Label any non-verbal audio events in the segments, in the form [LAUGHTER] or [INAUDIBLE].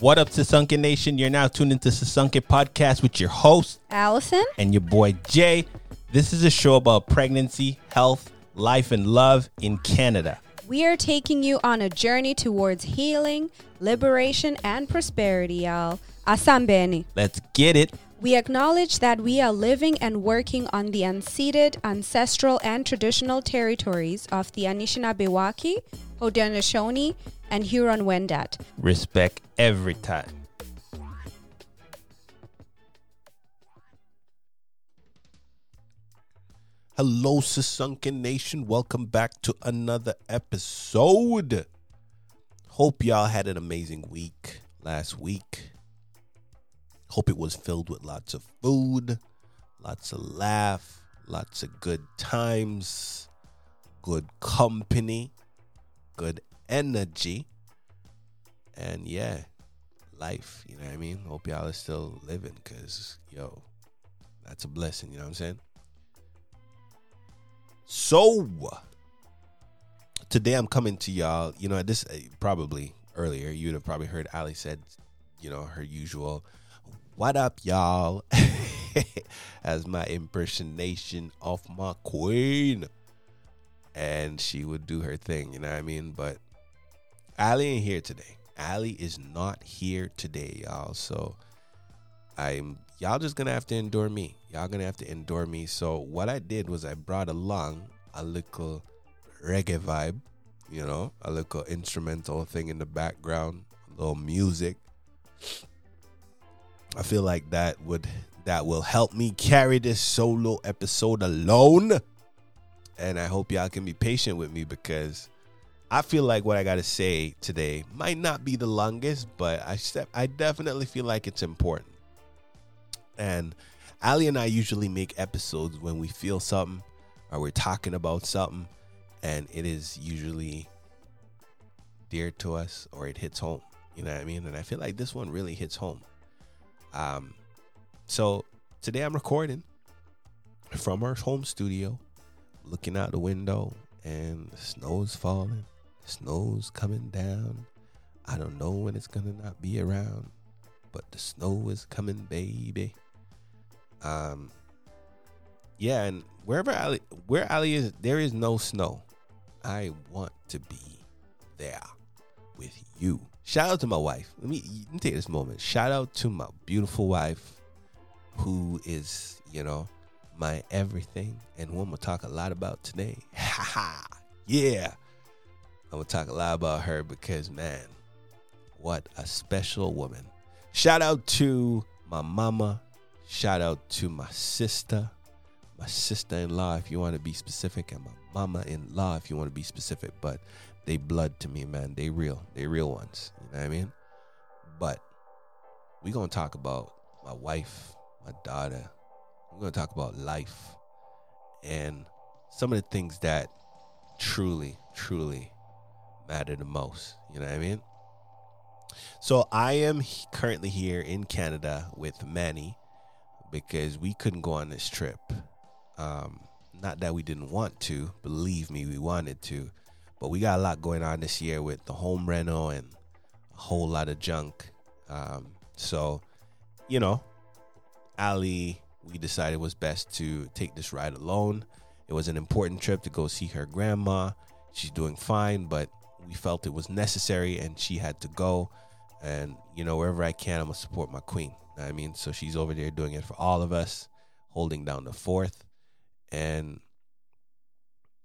What up, Sisonke Nation? You're now tuned into Sisonke Podcast with your host, Allison, and your boy, Jay. This is a show about pregnancy, health, life, and love in Canada. We are taking you on a journey towards healing, liberation, and prosperity, y'all. Asambeni. Let's get it. We acknowledge that we are living and working on the unceded, ancestral, and traditional territories of the Anishinaabe, Haudenosaunee, and Huron Wendat. Respect every time. Hello, Sisonke Nation. Welcome back to another episode. Hope y'all had an amazing week last week. Hope it was filled with lots of food, lots of laugh, lots of good times, good company, good energy. And yeah, life, you know what I mean? Hope y'all are still living because, yo, that's a blessing, you know what I'm saying? So, today I'm coming to y'all, you know, this uh, probably earlier, you'd have probably heard Ali said, you know, her usual, what up, y'all? [LAUGHS] As my impersonation of my queen. And she would do her thing, you know what I mean? But Ali ain't here today. Ali is not here today, y'all. So I'm y'all just gonna have to endure me. Y'all gonna have to endure me. So what I did was I brought along a little reggae vibe, you know, a little instrumental thing in the background, a little music. I feel like that would that will help me carry this solo episode alone. And I hope y'all can be patient with me because I feel like what I got to say today might not be the longest, but I step, I definitely feel like it's important. And Ali and I usually make episodes when we feel something or we're talking about something, and it is usually dear to us or it hits home. You know what I mean? And I feel like this one really hits home. Um, so today I'm recording from our home studio, looking out the window, and snow's falling Snow's coming down. I don't know when it's gonna not be around, but the snow is coming, baby. Um, yeah, and wherever Ali, where Ali is, there is no snow. I want to be there with you. Shout out to my wife. Let me, let me take this moment. Shout out to my beautiful wife, who is, you know, my everything, and one we'll talk a lot about today. Ha ha! Yeah. I'm gonna talk a lot about her because man, what a special woman. Shout out to my mama. Shout out to my sister, my sister-in-law, if you want to be specific, and my mama-in-law, if you want to be specific. But they blood to me, man. They real. They real ones. You know what I mean? But we gonna talk about my wife, my daughter. We're gonna talk about life and some of the things that truly, truly matter the most. You know what I mean? So I am currently here in Canada with Manny because we couldn't go on this trip. Um, not that we didn't want to, believe me, we wanted to, but we got a lot going on this year with the home rental and a whole lot of junk. Um, so, you know, Ali, we decided it was best to take this ride alone. It was an important trip to go see her grandma. She's doing fine, but we felt it was necessary and she had to go. And, you know, wherever I can, I'm going to support my queen. I mean, so she's over there doing it for all of us, holding down the fourth. And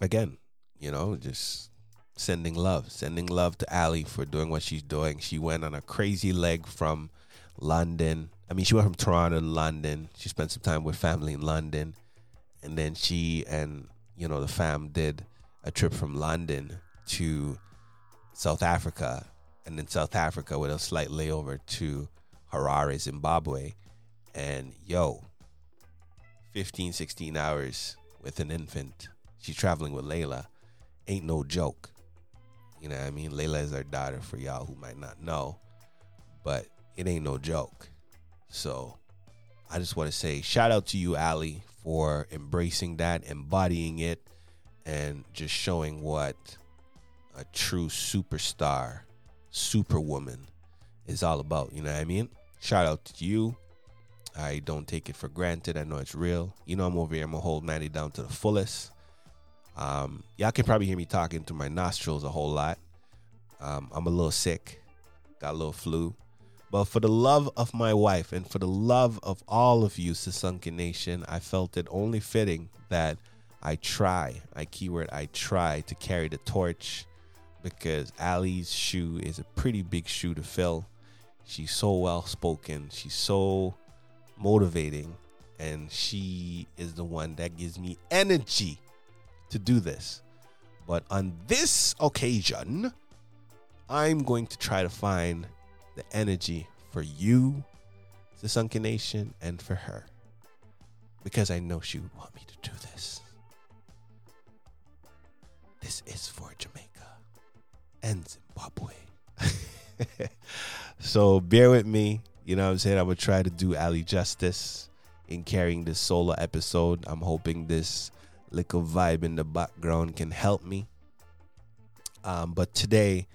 again, you know, just sending love, sending love to Ali for doing what she's doing. She went on a crazy leg from London. I mean, she went from Toronto to London. She spent some time with family in London. And then she and, you know, the fam did a trip from London to South Africa, and then South Africa with a slight layover to Harare, Zimbabwe. And yo, 15, 16 hours with an infant. She's traveling with Layla. Ain't no joke. You know what I mean? Layla is our daughter for y'all who might not know, but it ain't no joke. So I just want to say shout out to you, Ali, for embracing that, embodying it, and just showing what a true superstar, superwoman is all about. You know what I mean? Shout out to you. I don't take it for granted. I know it's real. You know I'm over here. I'm gonna hold Maddie down to the fullest. Um, y'all can probably hear me talking to my nostrils a whole lot. Um, I'm a little sick, got a little flu. But for the love of my wife and for the love of all of you, Sisonke Nation, I felt it only fitting that I try, I keyword, I try to carry the torch because Ali's shoe is a pretty big shoe to fill. She's so well spoken, she's so motivating, and she is the one that gives me energy to do this. But on this occasion, I'm going to try to find the energy for you, the Sisonke Nation, and for her. Because I know she would want me to do this. This is for Jamaica and Zimbabwe. [LAUGHS] so bear with me. You know what I'm saying? I would try to do Ali justice in carrying this solo episode. I'm hoping this little vibe in the background can help me. Um, but today,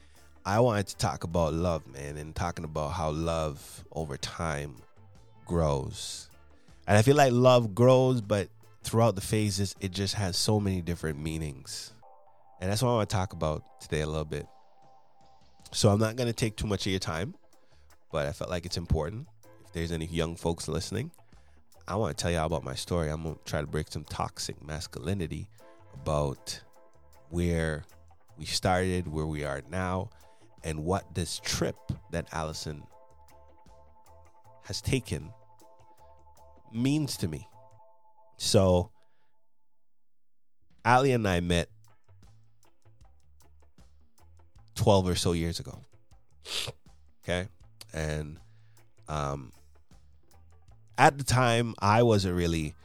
I wanted to talk about love, man, and talking about how love over time grows. And I feel like love grows, but throughout the phases, it just has so many different meanings. And that's what I want to talk about today a little bit. So I'm not going to take too much of your time, but I felt like it's important. If there's any young folks listening, I want to tell y'all about my story. I'm going to try to break some toxic masculinity about where we started, where we are now, and what this trip that Allison has taken means to me. So, Ali and I met 12 or so years ago. Okay. And um, at the time, I wasn't really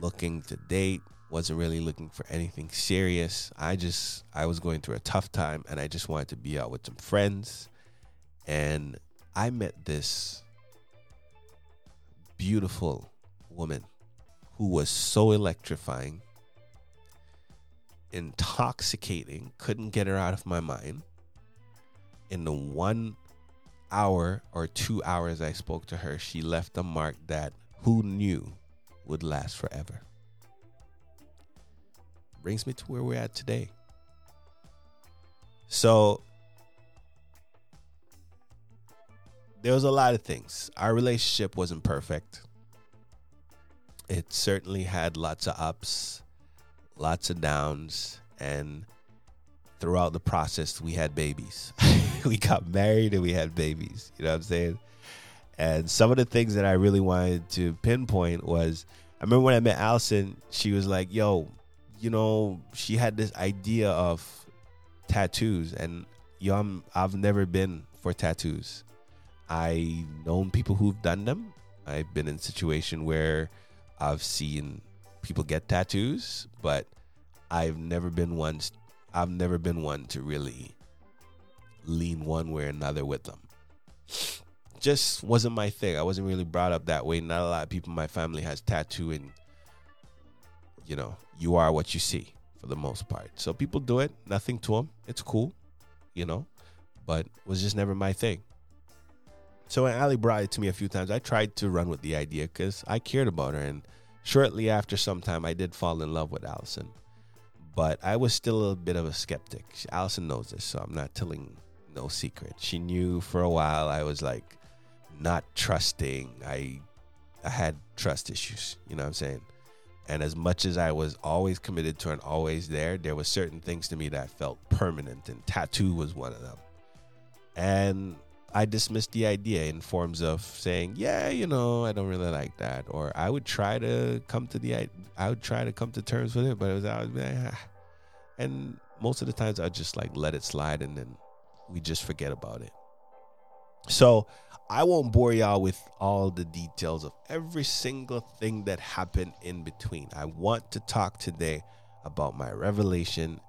looking to date, wasn't really looking for anything serious. I just, I was going through a tough time and I just wanted to be out with some friends. And I met this beautiful woman who was so electrifying, intoxicating, couldn't get her out of my mind. In the one hour or two hours I spoke to her, she left a mark that who knew would last forever. Brings me to where we're at today. So, there was a lot of things. Our relationship wasn't perfect. It certainly had lots of ups, lots of downs, and throughout the process, we had babies. [LAUGHS] we got married and we had babies. You know what I'm saying? And some of the things that I really wanted to pinpoint was I remember when I met Allison, she was like, yo, you know, she had this idea of tattoos. And yo, I'm, I've never been for tattoos. I known people who've done them. I've been in a situation where I've seen people get tattoos, but I've never been one. I've never been one to really lean one way or another with them. Just wasn't my thing. I wasn't really brought up that way. Not a lot of people in my family has tattoo, and you know, you are what you see for the most part. So people do it. Nothing to them. It's cool, you know, but was just never my thing. So when Ali brought it to me a few times, I tried to run with the idea because I cared about her. And shortly after some time, I did fall in love with Allison. But I was still a bit of a skeptic. Allison knows this, so I'm not telling no secret. She knew for a while I was like not trusting. I I had trust issues, you know what I'm saying? And as much as I was always committed to and always there, there were certain things to me that felt permanent and tattoo was one of them. And I dismissed the idea in forms of saying, "Yeah, you know, I don't really like that," or I would try to come to the I would try to come to terms with it, but it was always like, ah. and most of the times I just like let it slide, and then we just forget about it. So I won't bore y'all with all the details of every single thing that happened in between. I want to talk today about my revelation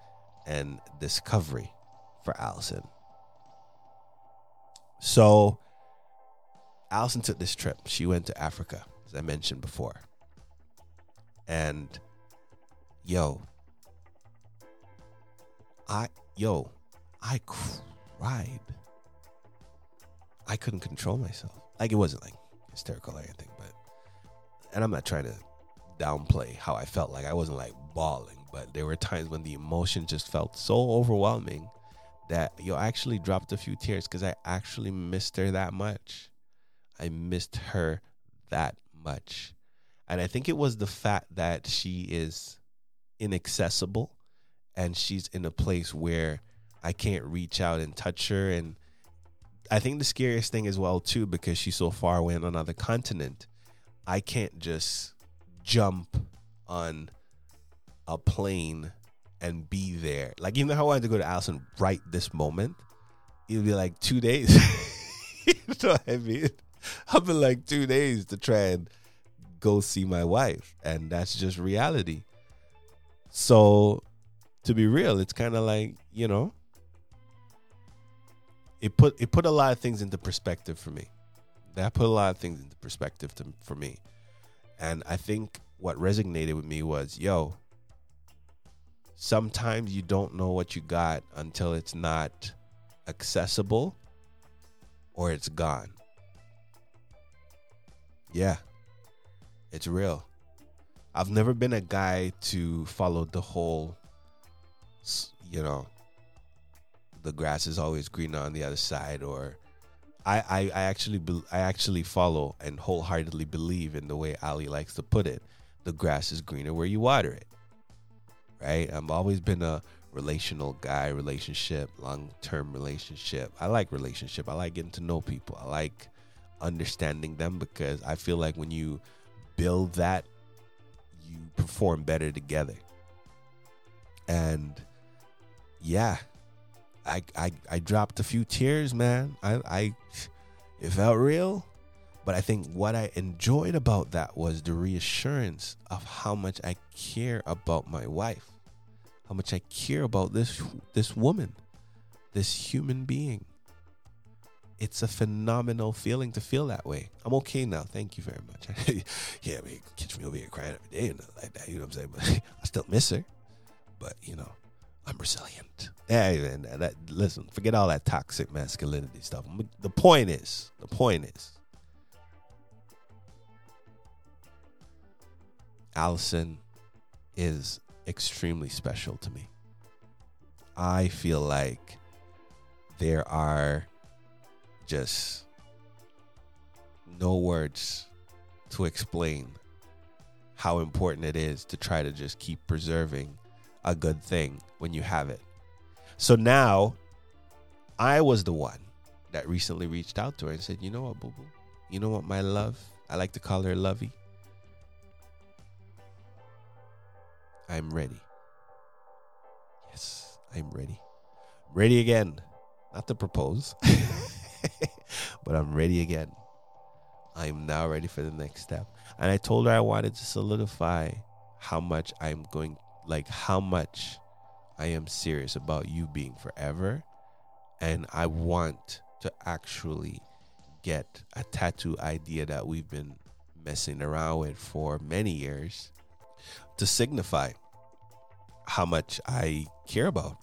and discovery for Allison. So, Allison took this trip. She went to Africa, as I mentioned before. And yo, I yo, I cried. I couldn't control myself. Like it wasn't like hysterical or anything, but and I'm not trying to downplay how I felt. Like I wasn't like bawling, but there were times when the emotion just felt so overwhelming that you actually dropped a few tears because I actually missed her that much. I missed her that much. And I think it was the fact that she is inaccessible and she's in a place where I can't reach out and touch her. And I think the scariest thing as well, too, because she's so far away on another continent, I can't just jump on a plane and be there. Like, even though I wanted to go to Allison right this moment, it'd be like two days. [LAUGHS] you know what I mean? I've been like two days to try and go see my wife, and that's just reality. So, to be real, it's kind of like you know, it put it put a lot of things into perspective for me. That put a lot of things into perspective to, for me, and I think what resonated with me was, yo, sometimes you don't know what you got until it's not accessible or it's gone. Yeah, it's real. I've never been a guy to follow the whole, you know, the grass is always greener on the other side, or I, I, I actually, be, I actually follow and wholeheartedly believe in the way Ali likes to put it: the grass is greener where you water it. Right? I've always been a relational guy, relationship, long-term relationship. I like relationship. I like getting to know people. I like understanding them because I feel like when you build that, you perform better together. And yeah, I I, I dropped a few tears, man. I, I it felt real. But I think what I enjoyed about that was the reassurance of how much I care about my wife, how much I care about this this woman, this human being it's a phenomenal feeling to feel that way. I'm okay now. Thank you very much. [LAUGHS] yeah, I mean, catch me over here crying every day and like that. You know what I'm saying? But [LAUGHS] I still miss her. But you know, I'm resilient. Yeah, man. That, listen, forget all that toxic masculinity stuff. The point is, the point is, Allison is extremely special to me. I feel like there are just no words to explain how important it is to try to just keep preserving a good thing when you have it. So now I was the one that recently reached out to her and said, You know what, boo boo? You know what, my love? I like to call her Lovey. I'm ready. Yes, I'm ready. Ready again. Not to propose. [LAUGHS] but I'm ready again. I'm now ready for the next step. And I told her I wanted to solidify how much I'm going, like how much I am serious about you being forever. And I want to actually get a tattoo idea that we've been messing around with for many years to signify how much I care about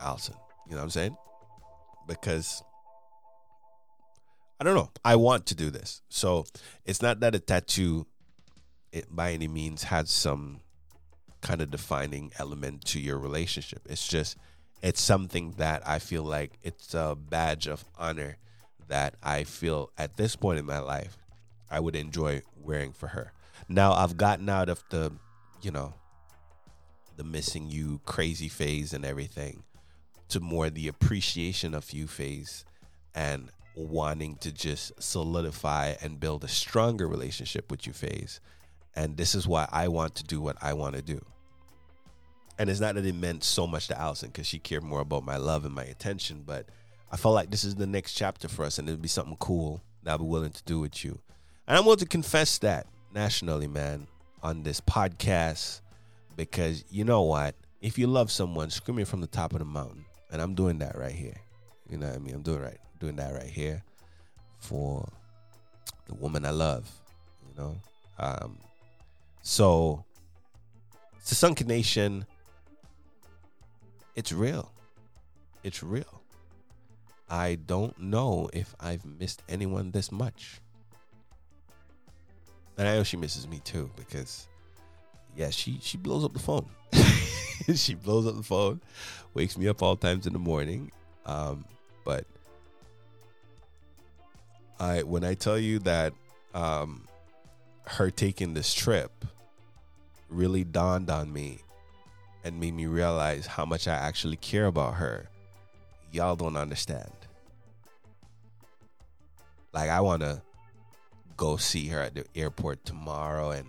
Allison. You know what I'm saying? Because I don't know. I want to do this. So it's not that a tattoo it by any means has some kind of defining element to your relationship. It's just it's something that I feel like it's a badge of honor that I feel at this point in my life I would enjoy wearing for her. Now I've gotten out of the, you know, the missing you crazy phase and everything to more the appreciation of you phase and wanting to just solidify and build a stronger relationship with you phase. And this is why I want to do what I want to do. And it's not that it meant so much to Allison because she cared more about my love and my attention, but I felt like this is the next chapter for us and it'd be something cool that I'll be willing to do with you. And I'm willing to confess that nationally, man, on this podcast because you know what? If you love someone, scream it from the top of the mountain. And I'm doing that right here. You know what I mean? I'm doing right doing that right here for the woman I love, you know. Um, so it's the Sisonke Nation, it's real. It's real. I don't know if I've missed anyone this much. And I know she misses me too because yeah, she she blows up the phone. [LAUGHS] she blows up the phone, wakes me up all times in the morning. Um, but I when I tell you that um, her taking this trip really dawned on me and made me realize how much I actually care about her. Y'all don't understand. Like I want to go see her at the airport tomorrow and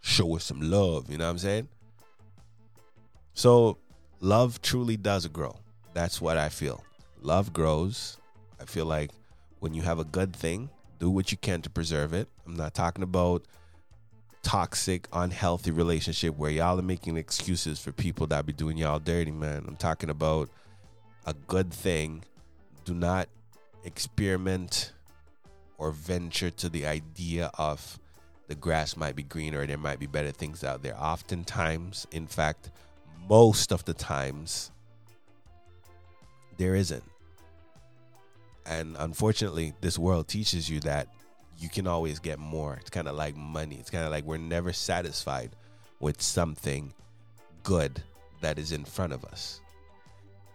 show her some love, you know what I'm saying? So, love truly does grow. That's what I feel. Love grows. I feel like when you have a good thing, do what you can to preserve it. I'm not talking about toxic, unhealthy relationship where y'all are making excuses for people that be doing y'all dirty, man. I'm talking about a good thing. Do not experiment or venture to the idea of the grass might be greener or there might be better things out there. Oftentimes, in fact, most of the times, there isn't. And unfortunately, this world teaches you that you can always get more. It's kind of like money. It's kind of like we're never satisfied with something good that is in front of us.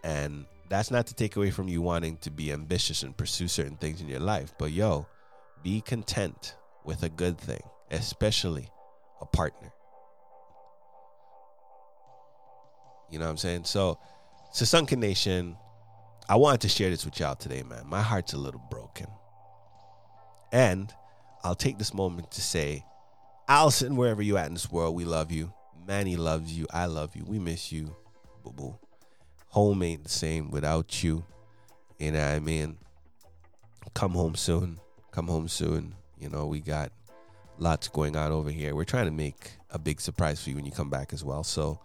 And that's not to take away from you wanting to be ambitious and pursue certain things in your life. But yo, be content with a good thing, especially a partner. You know what I'm saying? So, Sisonke Nation, I wanted to share this with y'all today, man. My heart's a little broken. And I'll take this moment to say, Allison, wherever you at in this world, we love you. Manny loves you. I love you. We miss you. Boo boo. Home ain't the same without you. You know what I mean? Come home soon. Come home soon. You know, we got lots going on over here. We're trying to make a big surprise for you when you come back as well. So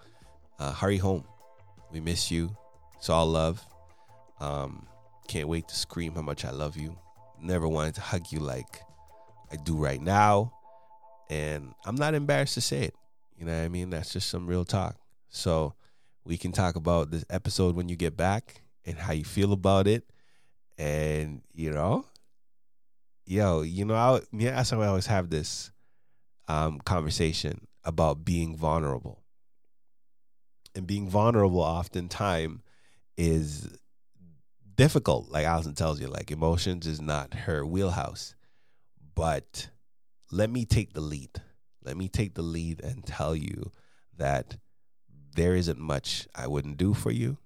uh, hurry home. We miss you. It's all love. Um, can't wait to scream how much I love you. Never wanted to hug you like I do right now. And I'm not embarrassed to say it. You know what I mean? That's just some real talk. So we can talk about this episode when you get back and how you feel about it. And, you know, yo, you know, I, yeah, that's how always have this um, conversation about being vulnerable and being vulnerable oftentimes is difficult. Like Allison tells you, like emotions is not her wheelhouse. But let me take the lead. Let me take the lead and tell you that there isn't much I wouldn't do for you.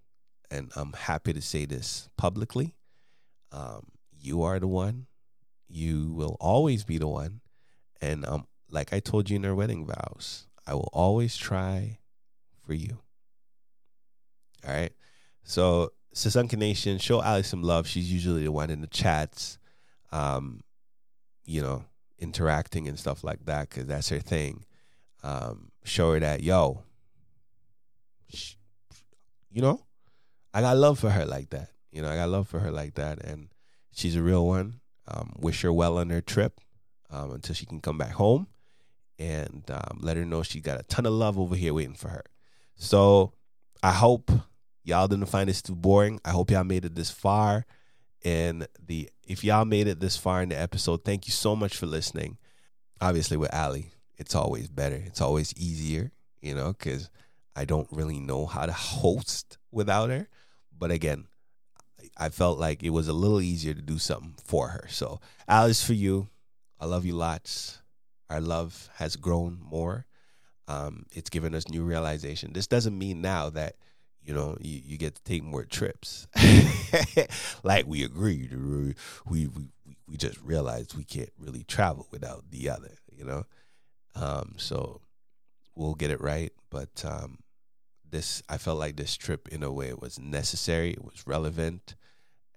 And I'm happy to say this publicly. Um, you are the one. You will always be the one. And um, like I told you in our wedding vows, I will always try for you. All right. So Sisonke Nation, show Ali some love. She's usually the one in the chats, um, you know, interacting and stuff like that because that's her thing. Um, show her that, yo, she, you know, I got love for her like that. You know, I got love for her like that, and she's a real one. Um, wish her well on her trip um, until she can come back home, and um, let her know she got a ton of love over here waiting for her. So I hope Y'all didn't find this too boring. I hope y'all made it this far. And the if y'all made it this far in the episode, thank you so much for listening. Obviously, with Ali, it's always better. It's always easier, you know, because I don't really know how to [LAUGHS] host without her. But again, I felt like it was a little easier to do something for her. So, Alice, for you, I love you lots. Our love has grown more. Um, it's given us new realization. This doesn't mean now that you know, you, you get to take more trips. [LAUGHS] like we agreed, we, we we just realized we can't really travel without the other, you know. Um, so we'll get it right, but um, this I felt like this trip in a way was necessary, it was relevant,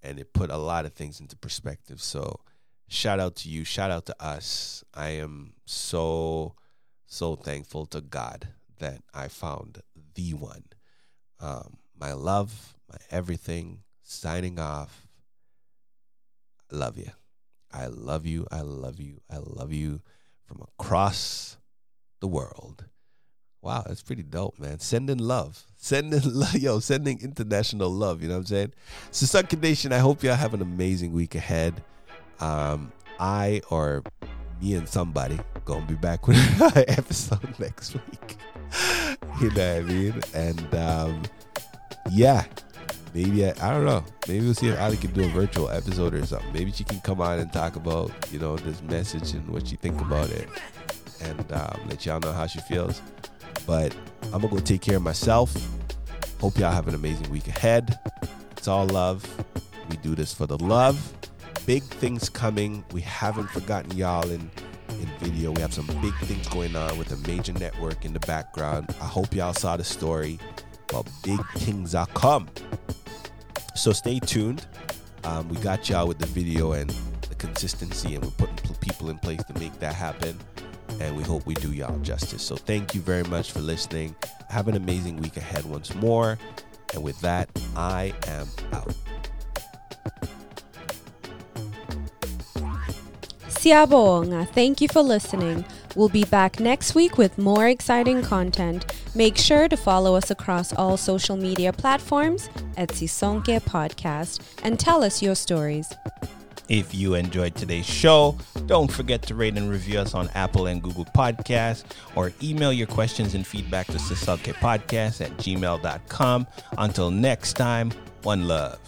and it put a lot of things into perspective. So shout out to you, shout out to us. I am so so thankful to God that I found the one um, my love, my everything, signing off. I love you. I love you. I love you. I love you from across the world. Wow, that's pretty dope, man. Sending love. Sending [LAUGHS] love. Yo, sending international love. You know what I'm saying? So, Sisonke Nation, I hope y'all have an amazing week ahead. Um, I or me and somebody gonna be back with [LAUGHS] an episode next week. [LAUGHS] you know what I mean? And um, yeah, maybe I, I don't know. Maybe we'll see if Ali can do a virtual episode or something. Maybe she can come on and talk about you know this message and what she think about it, and um, let y'all know how she feels. But I'm gonna go take care of myself. Hope y'all have an amazing week ahead. It's all love. We do this for the love. Big things coming. We haven't forgotten y'all in in video. We have some big things going on with a major network in the background. I hope y'all saw the story, but big things are come. So stay tuned. Um, we got y'all with the video and the consistency, and we're putting people in place to make that happen. And we hope we do y'all justice. So thank you very much for listening. Have an amazing week ahead once more. And with that, I am out. Siyabonga, thank you for listening. We'll be back next week with more exciting content. Make sure to follow us across all social media platforms at Sisonke Podcast and tell us your stories. If you enjoyed today's show, don't forget to rate and review us on Apple and Google Podcasts or email your questions and feedback to Podcast at gmail.com. Until next time, one love.